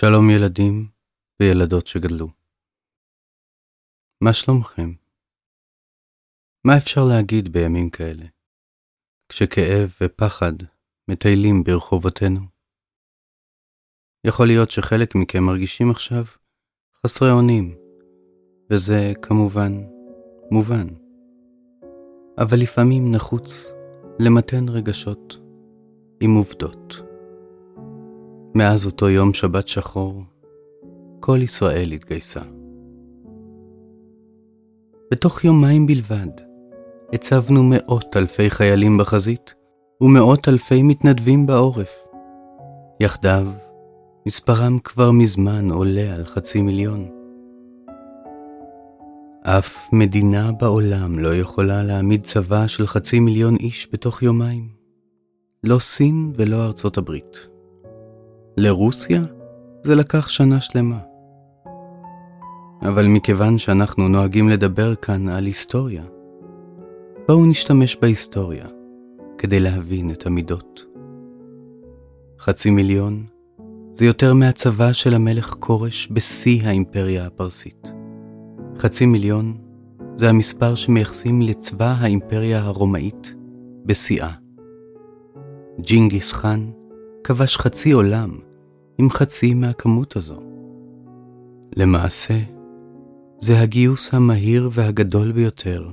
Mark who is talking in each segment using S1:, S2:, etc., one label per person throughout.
S1: שלום ילדים וילדות שגדלו. מה שלומכם? מה אפשר להגיד בימים כאלה, כשכאב ופחד מטיילים ברחובותינו? יכול להיות שחלק מכם מרגישים עכשיו חסרי אונים, וזה כמובן מובן. אבל לפעמים נחוץ למתן רגשות עם עובדות. מאז אותו יום שבת שחור, כל ישראל התגייסה. בתוך יומיים בלבד הצבנו מאות אלפי חיילים בחזית ומאות אלפי מתנדבים בעורף. יחדיו, מספרם כבר מזמן עולה על חצי מיליון. אף מדינה בעולם לא יכולה להעמיד צבא של חצי מיליון איש בתוך יומיים. לא סין ולא ארצות הברית. לרוסיה זה לקח שנה שלמה. אבל מכיוון שאנחנו נוהגים לדבר כאן על היסטוריה, בואו נשתמש בהיסטוריה כדי להבין את המידות. חצי מיליון זה יותר מהצבא של המלך כורש בשיא האימפריה הפרסית. חצי מיליון זה המספר שמייחסים לצבא האימפריה הרומאית בשיאה. ג'ינגיס חאן כבש חצי עולם עם חצי מהכמות הזו. למעשה, זה הגיוס המהיר והגדול ביותר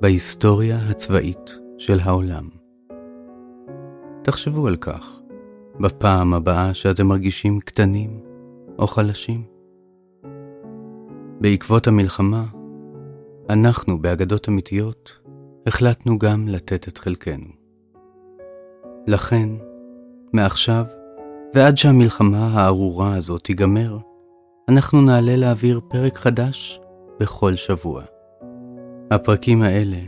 S1: בהיסטוריה הצבאית של העולם. תחשבו על כך בפעם הבאה שאתם מרגישים קטנים או חלשים. בעקבות המלחמה, אנחנו באגדות אמיתיות החלטנו גם לתת את חלקנו. לכן, מעכשיו ועד שהמלחמה הארורה הזאת תיגמר, אנחנו נעלה להעביר פרק חדש בכל שבוע. הפרקים האלה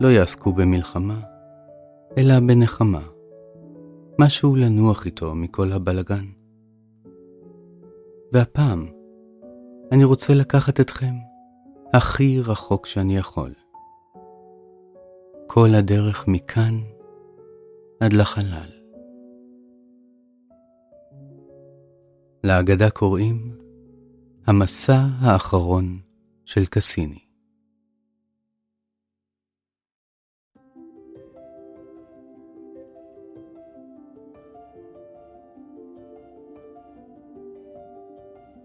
S1: לא יעסקו במלחמה, אלא בנחמה. משהו לנוח איתו מכל הבלגן. והפעם, אני רוצה לקחת אתכם הכי רחוק שאני יכול. כל הדרך מכאן עד לחלל. להגדה קוראים המסע האחרון של קסיני.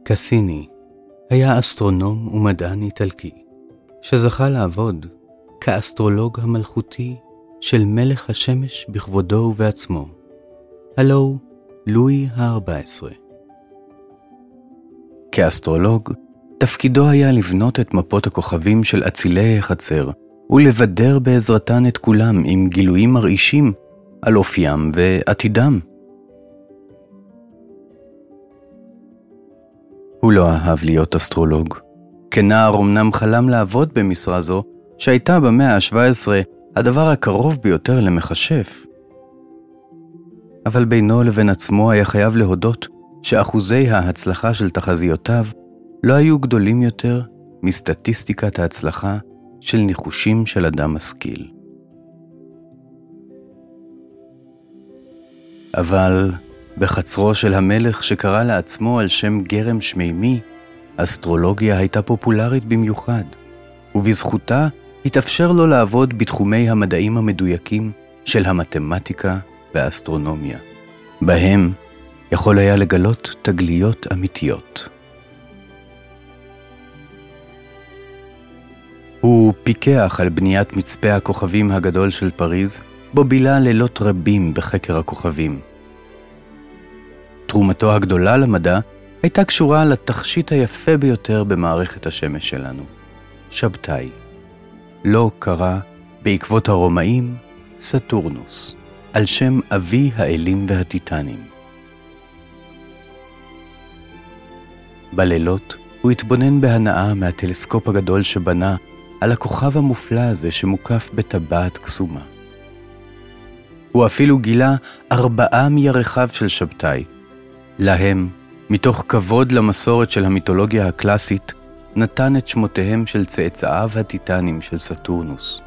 S1: קסיני היה אסטרונום ומדען איטלקי, שזכה לעבוד כאסטרולוג המלכותי של מלך השמש בכבודו ובעצמו, הלו לואי ה-14. כאסטרולוג, תפקידו היה לבנות את מפות הכוכבים של אצילי החצר, ולבדר בעזרתן את כולם עם גילויים מרעישים על אופיים ועתידם. הוא לא אהב להיות אסטרולוג. כנער אמנם חלם לעבוד במשרה זו, שהייתה במאה ה-17 הדבר הקרוב ביותר למכשף. אבל בינו לבין עצמו היה חייב להודות שאחוזי ההצלחה של תחזיותיו לא היו גדולים יותר מסטטיסטיקת ההצלחה של ניחושים של אדם משכיל. אבל בחצרו של המלך שקרא לעצמו על שם גרם שמימי, אסטרולוגיה הייתה פופולרית במיוחד, ובזכותה התאפשר לו לעבוד בתחומי המדעים המדויקים של המתמטיקה והאסטרונומיה, בהם יכול היה לגלות תגליות אמיתיות. הוא פיקח על בניית מצפה הכוכבים הגדול של פריז, בו בילה לילות רבים בחקר הכוכבים. תרומתו הגדולה למדע הייתה קשורה לתכשיט היפה ביותר במערכת השמש שלנו, שבתאי. לו קרא, בעקבות הרומאים, סטורנוס, על שם אבי האלים והטיטנים. בלילות הוא התבונן בהנאה מהטלסקופ הגדול שבנה על הכוכב המופלא הזה שמוקף בטבעת קסומה. הוא אפילו גילה ארבעה מירחיו של שבתאי. להם, מתוך כבוד למסורת של המיתולוגיה הקלאסית, נתן את שמותיהם של צאצאיו הטיטנים של סטורנוס.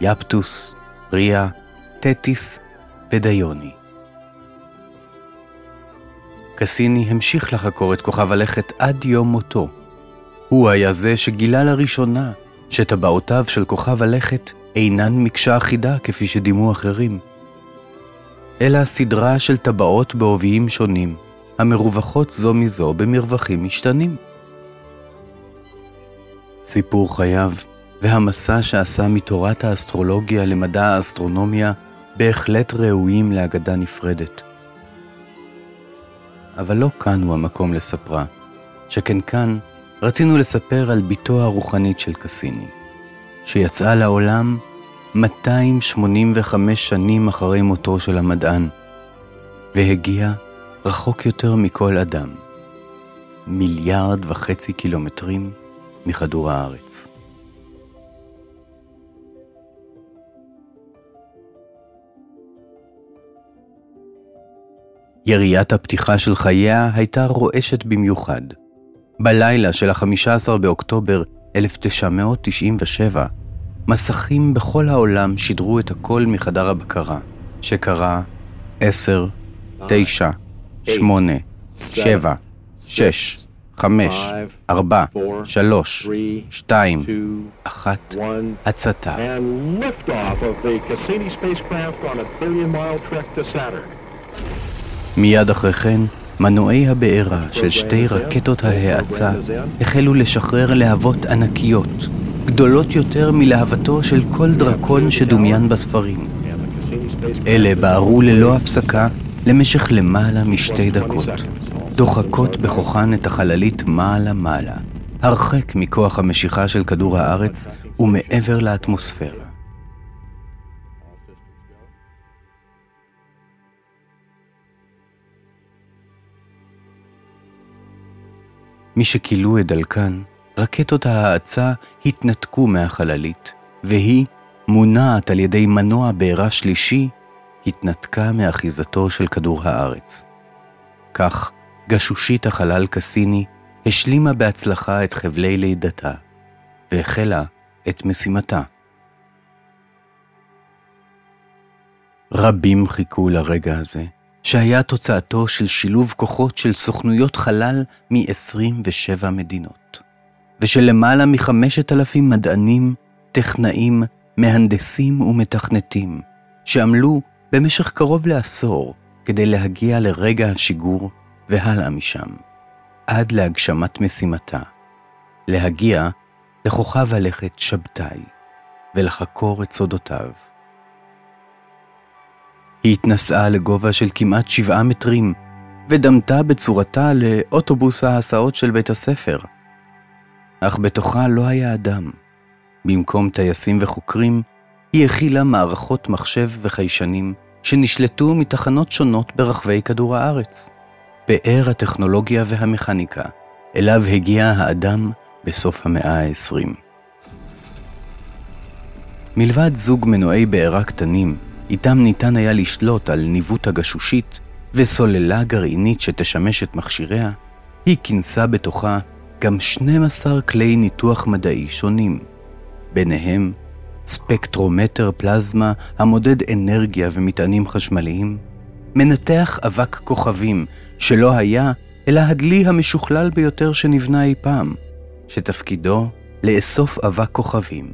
S1: יפטוס, ריה, טטיס ודיוני. קסיני המשיך לחקור את כוכב הלכת עד יום מותו. הוא היה זה שגילה לראשונה שטבעותיו של כוכב הלכת אינן מקשה אחידה כפי שדימו אחרים, אלא סדרה של טבעות בעוביים שונים, המרווחות זו מזו במרווחים משתנים. סיפור חייו והמסע שעשה מתורת האסטרולוגיה למדע האסטרונומיה בהחלט ראויים לאגדה נפרדת. אבל לא כאן הוא המקום לספרה, שכן כאן רצינו לספר על בתו הרוחנית של קסיני, שיצאה לעולם 285 שנים אחרי מותו של המדען, והגיעה רחוק יותר מכל אדם, מיליארד וחצי קילומטרים מכדור הארץ. יריית הפתיחה של חייה הייתה רועשת במיוחד. בלילה של ה-15 באוקטובר 1997, מסכים בכל העולם שידרו את הכל מחדר הבקרה, שקרה 10, 9, 8, 7, 6, 5, 4, 3, 2, 1, הצתה. מיד אחרי כן, מנועי הבעירה של שתי רקטות ההאצה החלו לשחרר להבות ענקיות, גדולות יותר מלהבתו של כל דרקון שדומיין בספרים. אלה בערו ללא הפסקה למשך למעלה משתי דקות, דוחקות בכוחן את החללית מעלה-מעלה, הרחק מכוח המשיכה של כדור הארץ ומעבר לאטמוספירה. משכילו את דלקן, רקטות ההאצה התנתקו מהחללית, והיא, מונעת על ידי מנוע בעירה שלישי, התנתקה מאחיזתו של כדור הארץ. כך, גשושית החלל קסיני השלימה בהצלחה את חבלי לידתה, והחלה את משימתה. רבים חיכו לרגע הזה, שהיה תוצאתו של שילוב כוחות של סוכנויות חלל מ-27 מדינות, ושל למעלה מחמשת אלפים מדענים, טכנאים, מהנדסים ומתכנתים, שעמלו במשך קרוב לעשור כדי להגיע לרגע השיגור והלאה משם, עד להגשמת משימתה, להגיע לכוכב הלכת שבתאי ולחקור את סודותיו. היא התנסעה לגובה של כמעט שבעה מטרים, ודמתה בצורתה לאוטובוס ההסעות של בית הספר. אך בתוכה לא היה אדם. במקום טייסים וחוקרים, היא הכילה מערכות מחשב וחיישנים שנשלטו מתחנות שונות ברחבי כדור הארץ. פאר הטכנולוגיה והמכניקה, אליו הגיע האדם בסוף המאה ה-20. מלבד זוג מנועי בעירה קטנים, איתם ניתן היה לשלוט על ניווט הגשושית וסוללה גרעינית שתשמש את מכשיריה, היא כינסה בתוכה גם 12 כלי ניתוח מדעי שונים, ביניהם ספקטרומטר פלזמה המודד אנרגיה ומטענים חשמליים, מנתח אבק כוכבים שלא היה אלא הדלי המשוכלל ביותר שנבנה אי פעם, שתפקידו לאסוף אבק כוכבים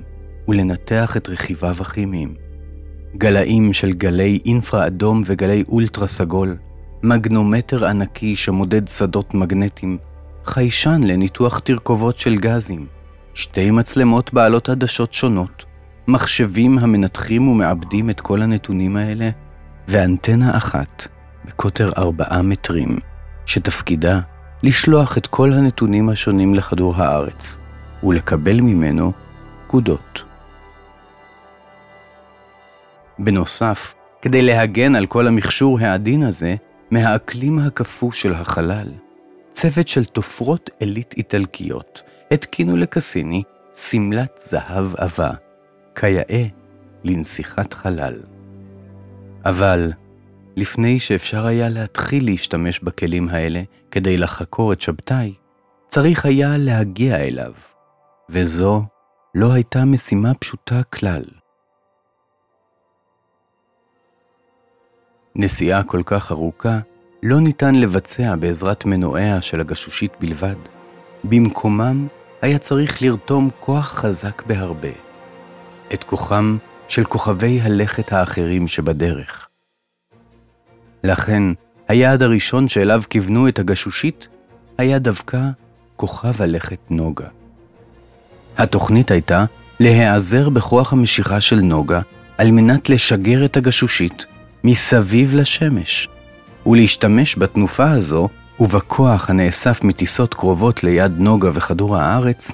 S1: ולנתח את רכיביו הכימיים. גלאים של גלי אינפרה אדום וגלי אולטרה סגול, מגנומטר ענקי שמודד שדות מגנטיים, חיישן לניתוח תרכובות של גזים, שתי מצלמות בעלות עדשות שונות, מחשבים המנתחים ומעבדים את כל הנתונים האלה, ואנטנה אחת בקוטר ארבעה מטרים, שתפקידה לשלוח את כל הנתונים השונים לכדור הארץ, ולקבל ממנו פקודות. בנוסף, כדי להגן על כל המכשור העדין הזה מהאקלים הקפוא של החלל, צוות של תופרות עילית איטלקיות התקינו לקסיני שמלת זהב עבה, כיאה לנסיכת חלל. אבל לפני שאפשר היה להתחיל להשתמש בכלים האלה כדי לחקור את שבתאי, צריך היה להגיע אליו, וזו לא הייתה משימה פשוטה כלל. נסיעה כל כך ארוכה לא ניתן לבצע בעזרת מנועיה של הגשושית בלבד. במקומם היה צריך לרתום כוח חזק בהרבה. את כוחם של כוכבי הלכת האחרים שבדרך. לכן, היעד הראשון שאליו כיוונו את הגשושית היה דווקא כוכב הלכת נוגה. התוכנית הייתה להיעזר בכוח המשיכה של נוגה על מנת לשגר את הגשושית מסביב לשמש, ולהשתמש בתנופה הזו ובכוח הנאסף מטיסות קרובות ליד נוגה וכדור הארץ,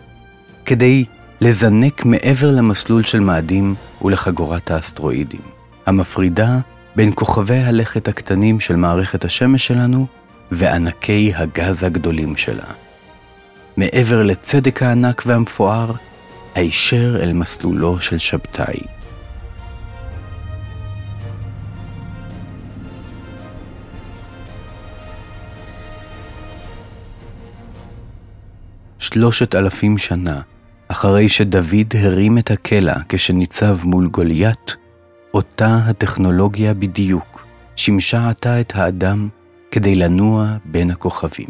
S1: כדי לזנק מעבר למסלול של מאדים ולחגורת האסטרואידים, המפרידה בין כוכבי הלכת הקטנים של מערכת השמש שלנו וענקי הגז הגדולים שלה. מעבר לצדק הענק והמפואר, הישר אל מסלולו של שבתאי. שלושת אלפים שנה אחרי שדוד הרים את הקלע כשניצב מול גוליית, אותה הטכנולוגיה בדיוק שימשה עתה את האדם כדי לנוע בין הכוכבים.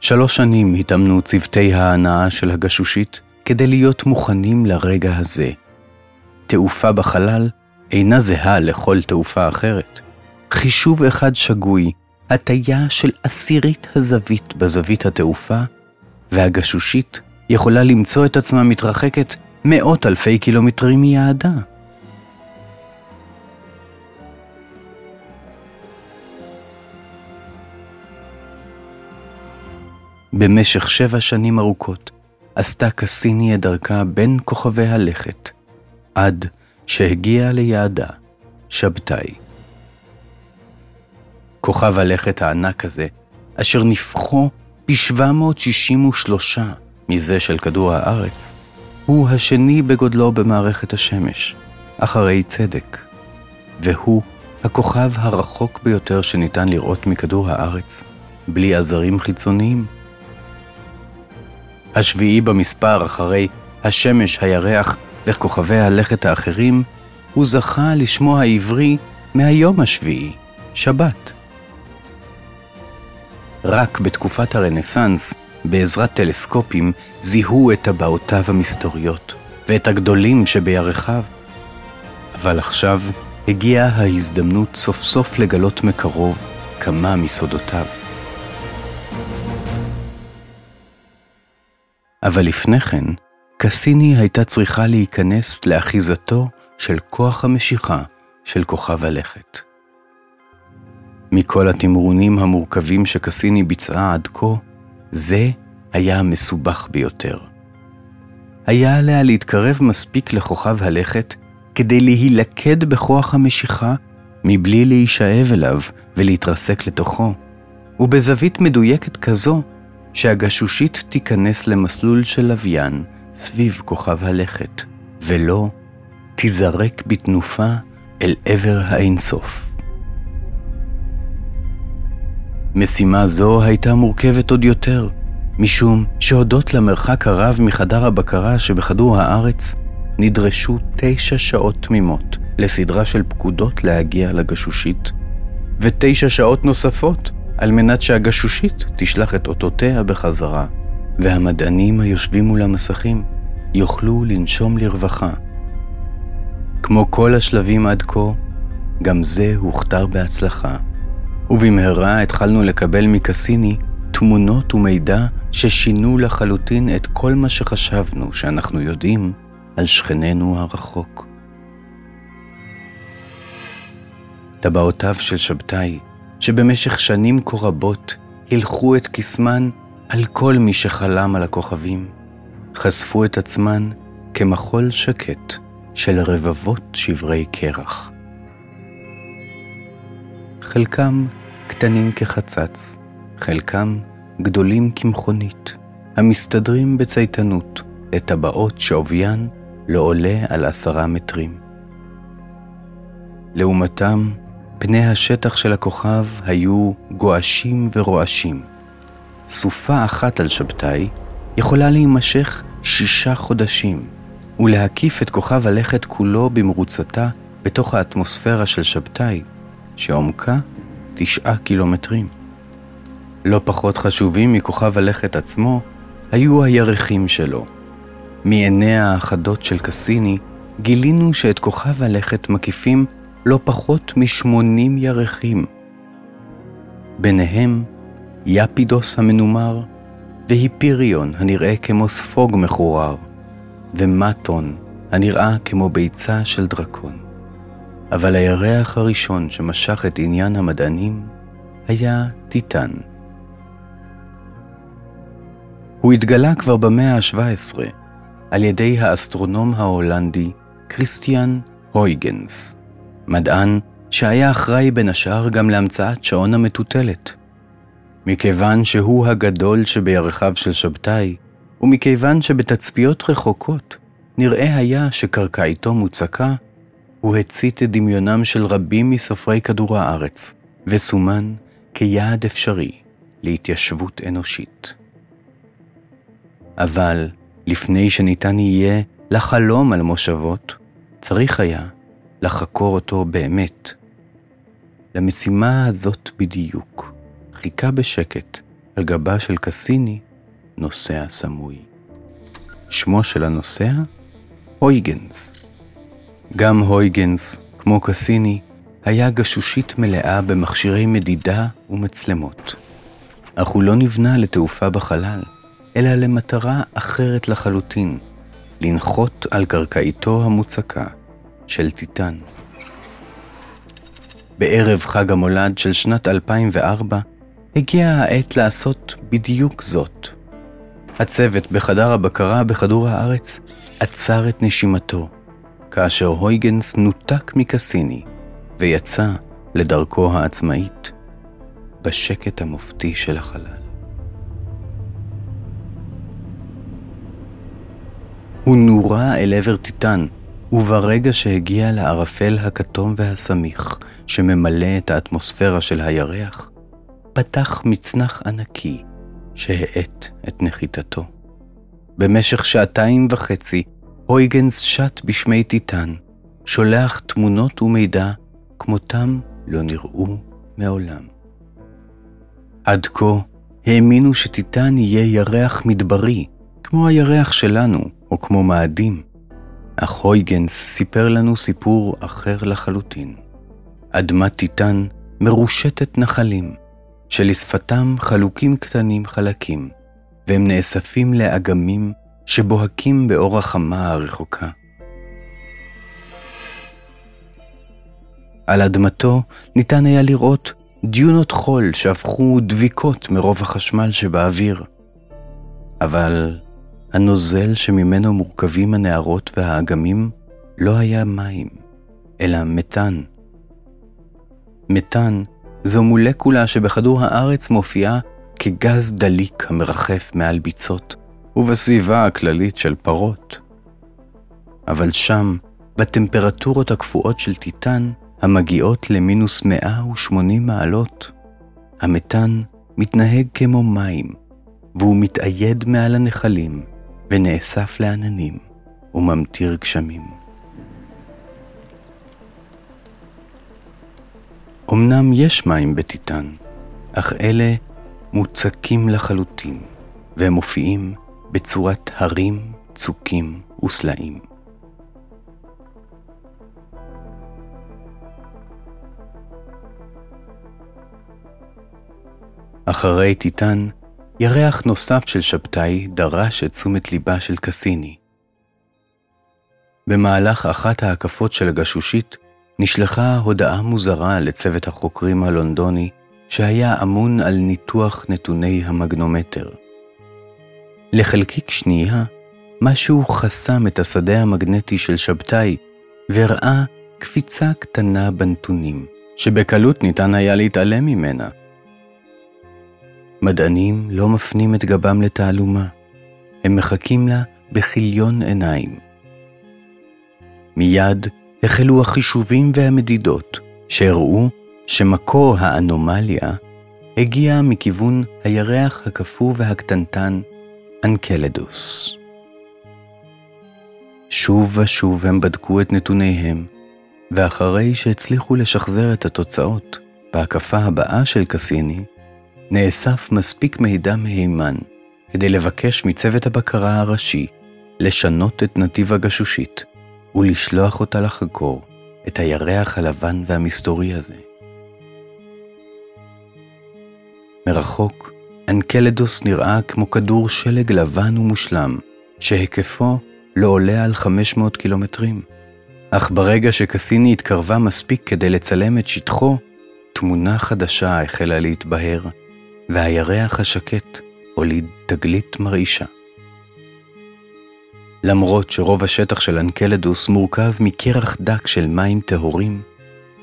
S1: שלוש שנים התאמנו צוותי ההנאה של הגשושית כדי להיות מוכנים לרגע הזה. תעופה בחלל אינה זהה לכל תעופה אחרת. חישוב אחד שגוי, הטיה של עשירית הזווית בזווית התעופה, והגשושית יכולה למצוא את עצמה מתרחקת מאות אלפי קילומטרים מיעדה. במשך שבע שנים ארוכות עשתה קסיני את דרכה בין כוכבי הלכת, עד שהגיעה ליעדה, שבתאי. כוכב הלכת הענק הזה, אשר נפחו פי 763 מזה של כדור הארץ, הוא השני בגודלו במערכת השמש, אחרי צדק, והוא הכוכב הרחוק ביותר שניתן לראות מכדור הארץ, בלי עזרים חיצוניים. השביעי במספר אחרי השמש, הירח וכוכבי הלכת האחרים, הוא זכה לשמו העברי מהיום השביעי, שבת. רק בתקופת הרנסאנס, בעזרת טלסקופים, זיהו את טבעותיו המסתוריות ואת הגדולים שבירכיו. אבל עכשיו הגיעה ההזדמנות סוף סוף לגלות מקרוב כמה מסודותיו. אבל לפני כן, קסיני הייתה צריכה להיכנס לאחיזתו של כוח המשיכה של כוכב הלכת. מכל התמרונים המורכבים שקסיני ביצעה עד כה, זה היה המסובך ביותר. היה עליה להתקרב מספיק לכוכב הלכת כדי להילכד בכוח המשיכה מבלי להישאב אליו ולהתרסק לתוכו, ובזווית מדויקת כזו שהגשושית תיכנס למסלול של לוויין סביב כוכב הלכת, ולא תיזרק בתנופה אל עבר האינסוף. משימה זו הייתה מורכבת עוד יותר, משום שהודות למרחק הרב מחדר הבקרה שבכדור הארץ, נדרשו תשע שעות תמימות לסדרה של פקודות להגיע לגשושית, ותשע שעות נוספות על מנת שהגשושית תשלח את אותותיה בחזרה, והמדענים היושבים מול המסכים יוכלו לנשום לרווחה. כמו כל השלבים עד כה, גם זה הוכתר בהצלחה. ובמהרה התחלנו לקבל מקסיני תמונות ומידע ששינו לחלוטין את כל מה שחשבנו שאנחנו יודעים על שכננו הרחוק. טבעותיו של שבתאי, שבמשך שנים כה רבות הלכו את קסמן על כל מי שחלם על הכוכבים, חשפו את עצמן כמחול שקט של רבבות שברי קרח. חלקם קטנים כחצץ, חלקם גדולים כמכונית, המסתדרים בצייתנות לטבעות שעוביין לא עולה על עשרה מטרים. לעומתם, פני השטח של הכוכב היו גועשים ורועשים. סופה אחת על שבתאי יכולה להימשך שישה חודשים, ולהקיף את כוכב הלכת כולו במרוצתה בתוך האטמוספירה של שבתאי שעומקה תשעה קילומטרים. לא פחות חשובים מכוכב הלכת עצמו היו הירחים שלו. מעיניה האחדות של קסיני גילינו שאת כוכב הלכת מקיפים לא פחות מ-80 ירחים. ביניהם יפידוס המנומר והיפיריון הנראה כמו ספוג מחורר, ומטון הנראה כמו ביצה של דרקון. אבל הירח הראשון שמשך את עניין המדענים היה טיטן. הוא התגלה כבר במאה ה-17 על ידי האסטרונום ההולנדי כריסטיאן הויגנס, מדען שהיה אחראי בין השאר גם להמצאת שעון המטוטלת. מכיוון שהוא הגדול שבירכיו של שבתאי, ומכיוון שבתצפיות רחוקות נראה היה שקרקעיתו מוצקה, הוא הצית את דמיונם של רבים מסופרי כדור הארץ, וסומן כיעד אפשרי להתיישבות אנושית. אבל לפני שניתן יהיה לחלום על מושבות, צריך היה לחקור אותו באמת. למשימה הזאת בדיוק חיכה בשקט על גבה של קסיני נוסע סמוי. שמו של הנוסע? הויגנס. גם הויגנס, כמו קסיני, היה גשושית מלאה במכשירי מדידה ומצלמות. אך הוא לא נבנה לתעופה בחלל, אלא למטרה אחרת לחלוטין, לנחות על קרקעיתו המוצקה של טיטן. בערב חג המולד של שנת 2004, הגיעה העת לעשות בדיוק זאת. הצוות בחדר הבקרה בכדור הארץ עצר את נשימתו, כאשר הויגנס נותק מקסיני ויצא לדרכו העצמאית בשקט המופתי של החלל. הוא נורה אל עבר טיטן, וברגע שהגיע לערפל הכתום והסמיך שממלא את האטמוספירה של הירח, פתח מצנח ענקי שהאט את נחיתתו. במשך שעתיים וחצי, הויגנס שט בשמי טיטן, שולח תמונות ומידע כמותם לא נראו מעולם. עד כה האמינו שטיטן יהיה ירח מדברי, כמו הירח שלנו, או כמו מאדים. אך הויגנס סיפר לנו סיפור אחר לחלוטין. אדמת טיטן מרושטת נחלים, שלשפתם חלוקים קטנים חלקים, והם נאספים לאגמים שבוהקים באור החמה הרחוקה. על אדמתו ניתן היה לראות דיונות חול שהפכו דביקות מרוב החשמל שבאוויר. אבל הנוזל שממנו מורכבים הנערות והאגמים לא היה מים, אלא מתאן. מתאן זו מולקולה שבכדור הארץ מופיעה כגז דליק המרחף מעל ביצות ובסביבה הכללית של פרות. אבל שם, בטמפרטורות הקפואות של טיטן, המגיעות למינוס 180 מעלות, המתאן מתנהג כמו מים, והוא מתאייד מעל הנחלים, ונאסף לעננים, וממטיר גשמים. אמנם יש מים בטיטן, אך אלה מוצקים לחלוטין, והם מופיעים בצורת הרים, צוקים וסלעים. אחרי טיטן, ירח נוסף של שבתאי דרש את תשומת ליבה של קסיני. במהלך אחת ההקפות של הגשושית, נשלחה הודעה מוזרה לצוות החוקרים הלונדוני, שהיה אמון על ניתוח נתוני המגנומטר. לחלקיק שנייה, משהו חסם את השדה המגנטי של שבתאי, והראה קפיצה קטנה בנתונים, שבקלות ניתן היה להתעלם ממנה. מדענים לא מפנים את גבם לתעלומה, הם מחכים לה בכיליון עיניים. מיד החלו החישובים והמדידות, שהראו שמקור האנומליה הגיע מכיוון הירח הקפוא והקטנטן אנקלדוס. שוב ושוב הם בדקו את נתוניהם, ואחרי שהצליחו לשחזר את התוצאות בהקפה הבאה של קסיני, נאסף מספיק מידע מהימן כדי לבקש מצוות הבקרה הראשי לשנות את נתיב הגשושית ולשלוח אותה לחקור את הירח הלבן והמסתורי הזה. מרחוק, אנקלדוס נראה כמו כדור שלג לבן ומושלם, שהיקפו לא עולה על 500 קילומטרים. אך ברגע שקסיני התקרבה מספיק כדי לצלם את שטחו, תמונה חדשה החלה להתבהר, והירח השקט הוליד תגלית מרעישה. למרות שרוב השטח של אנקלדוס מורכב מקרח דק של מים טהורים,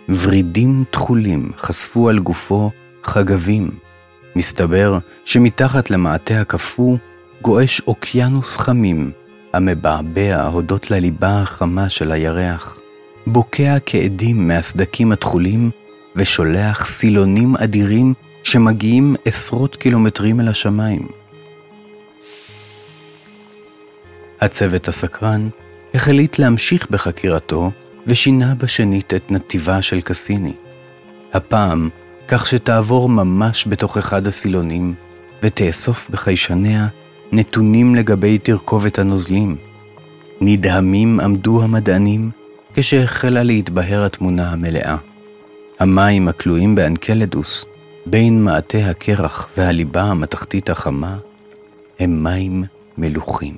S1: ורידים תכולים חשפו על גופו חגבים. מסתבר שמתחת למעטה הקפוא גועש אוקיינוס חמים, המבעבע הודות לליבה החמה של הירח, בוקע כעדים מהסדקים התכולים ושולח סילונים אדירים שמגיעים עשרות קילומטרים אל השמיים. הצוות הסקרן החליט להמשיך בחקירתו ושינה בשנית את נתיבה של קסיני. הפעם, כך שתעבור ממש בתוך אחד הסילונים ותאסוף בחיישניה נתונים לגבי תרכובת הנוזלים. נדהמים עמדו המדענים כשהחלה להתבהר התמונה המלאה. המים הכלואים באנקלדוס, בין מעטה הקרח והליבה המתכתית החמה, הם מים מלוכים.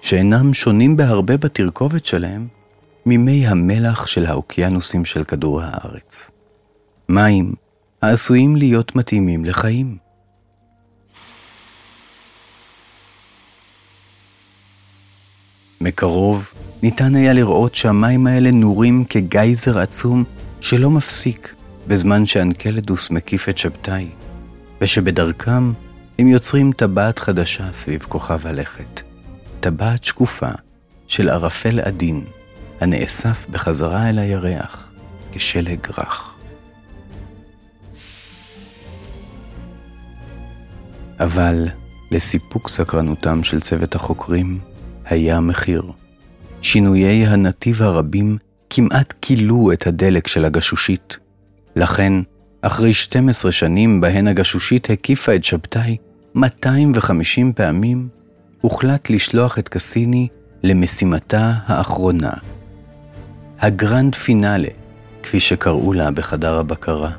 S1: שאינם שונים בהרבה בתרכובת שלהם ממי המלח של האוקיינוסים של כדור הארץ. מים העשויים להיות מתאימים לחיים. מקרוב ניתן היה לראות שהמים האלה נורים כגייזר עצום שלא מפסיק בזמן שאנקלדוס מקיף את שבתאי, ושבדרכם הם יוצרים טבעת חדשה סביב כוכב הלכת. טבעת שקופה של ערפל עדין, הנאסף בחזרה אל הירח כשלג רך. אבל לסיפוק סקרנותם של צוות החוקרים היה מחיר. שינויי הנתיב הרבים כמעט כילו את הדלק של הגשושית. לכן, אחרי 12 שנים בהן הגשושית הקיפה את שבתאי 250 פעמים, הוחלט לשלוח את קסיני למשימתה האחרונה. הגרנד פינאלה, כפי שקראו לה בחדר הבקרה.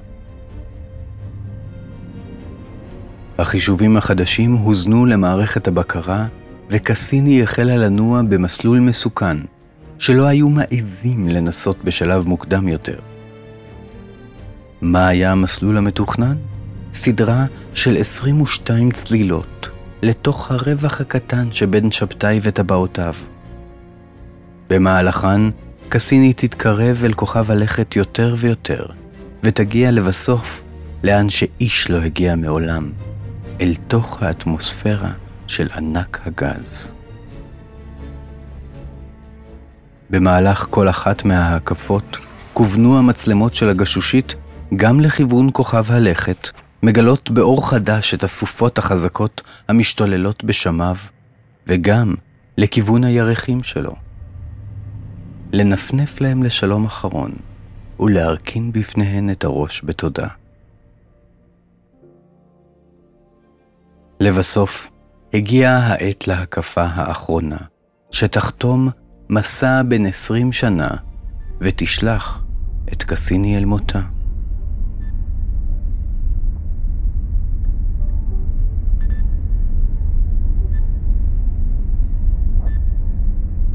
S1: החישובים החדשים הוזנו למערכת הבקרה, וקסיני החלה לנוע במסלול מסוכן, שלא היו מעיזים לנסות בשלב מוקדם יותר. מה היה המסלול המתוכנן? סדרה של 22 צלילות, לתוך הרווח הקטן שבין שבתאי וטבעותיו. במהלכן, קסיני תתקרב אל כוכב הלכת יותר ויותר, ותגיע לבסוף לאן שאיש לא הגיע מעולם, אל תוך האטמוספירה של ענק הגז. במהלך כל אחת מההקפות, כוונו המצלמות של הגשושית גם לכיוון כוכב הלכת מגלות באור חדש את הסופות החזקות המשתוללות בשמיו, וגם לכיוון הירחים שלו. לנפנף להם לשלום אחרון, ולהרכין בפניהן את הראש בתודה. לבסוף, הגיעה העת להקפה האחרונה, שתחתום מסע בן עשרים שנה, ותשלח את קסיני אל מותה.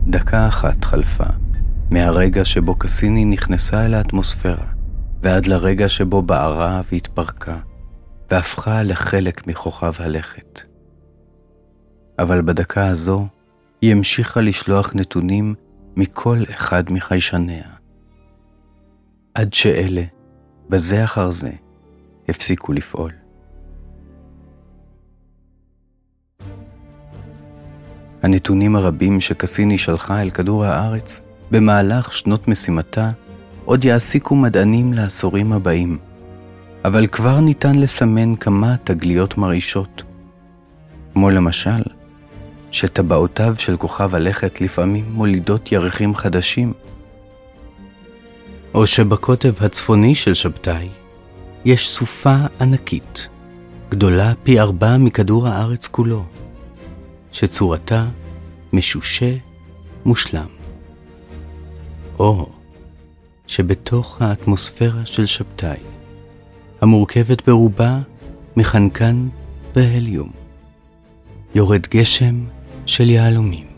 S1: דקה אחת חלפה, מהרגע שבו קסיני נכנסה אל האטמוספירה, ועד לרגע שבו בערה והתפרקה, והפכה לחלק מכוכב הלכת. אבל בדקה הזו, היא המשיכה לשלוח נתונים מכל אחד מחיישניה. עד שאלה, בזה אחר זה, הפסיקו לפעול. הנתונים הרבים שקסיני שלחה אל כדור הארץ במהלך שנות משימתה עוד יעסיקו מדענים לעשורים הבאים, אבל כבר ניתן לסמן כמה תגליות מרעישות, כמו למשל, שטבעותיו של כוכב הלכת לפעמים מולידות ירחים חדשים. או שבקוטב הצפוני של שבתאי יש סופה ענקית, גדולה פי ארבע מכדור הארץ כולו, שצורתה משושה מושלם. או שבתוך האטמוספירה של שבתאי, המורכבת ברובה מחנקן והליום, יורד גשם של יהלומים.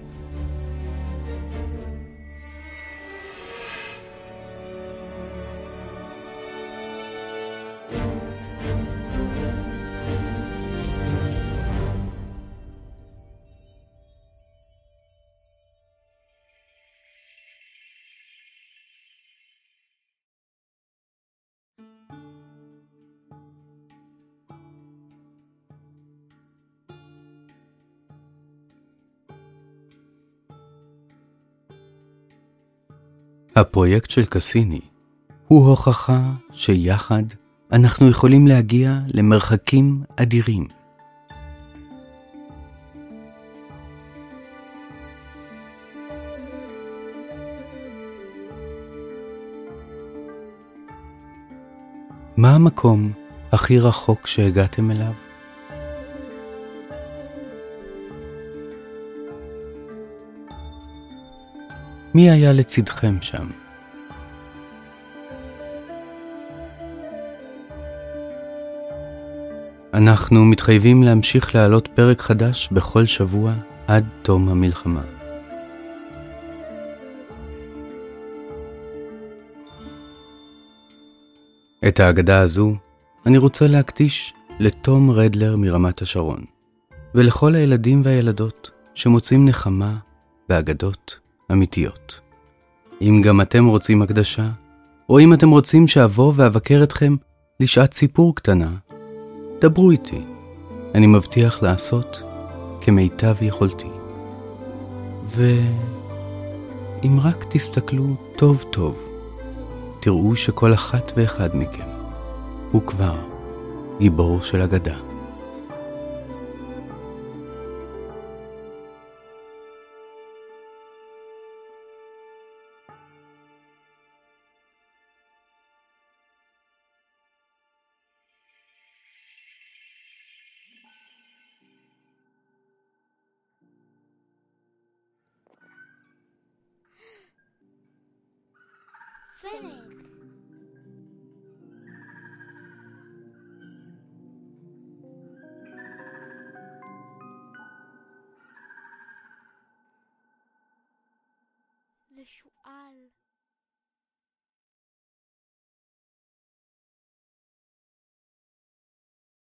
S1: הפרויקט של קסיני הוא הוכחה שיחד אנחנו יכולים להגיע למרחקים אדירים. מה המקום הכי רחוק שהגעתם אליו? מי היה לצדכם שם? אנחנו מתחייבים להמשיך להעלות פרק חדש בכל שבוע עד תום המלחמה. את ההגדה הזו אני רוצה להקדיש לתום רדלר מרמת השרון, ולכל הילדים והילדות שמוצאים נחמה באגדות אמיתיות. אם גם אתם רוצים הקדשה, או אם אתם רוצים שאבוא ואבקר אתכם לשעת סיפור קטנה, דברו איתי. אני מבטיח לעשות כמיטב יכולתי. ואם רק תסתכלו טוב טוב, תראו שכל אחת ואחד מכם הוא כבר גיבור של אגדה.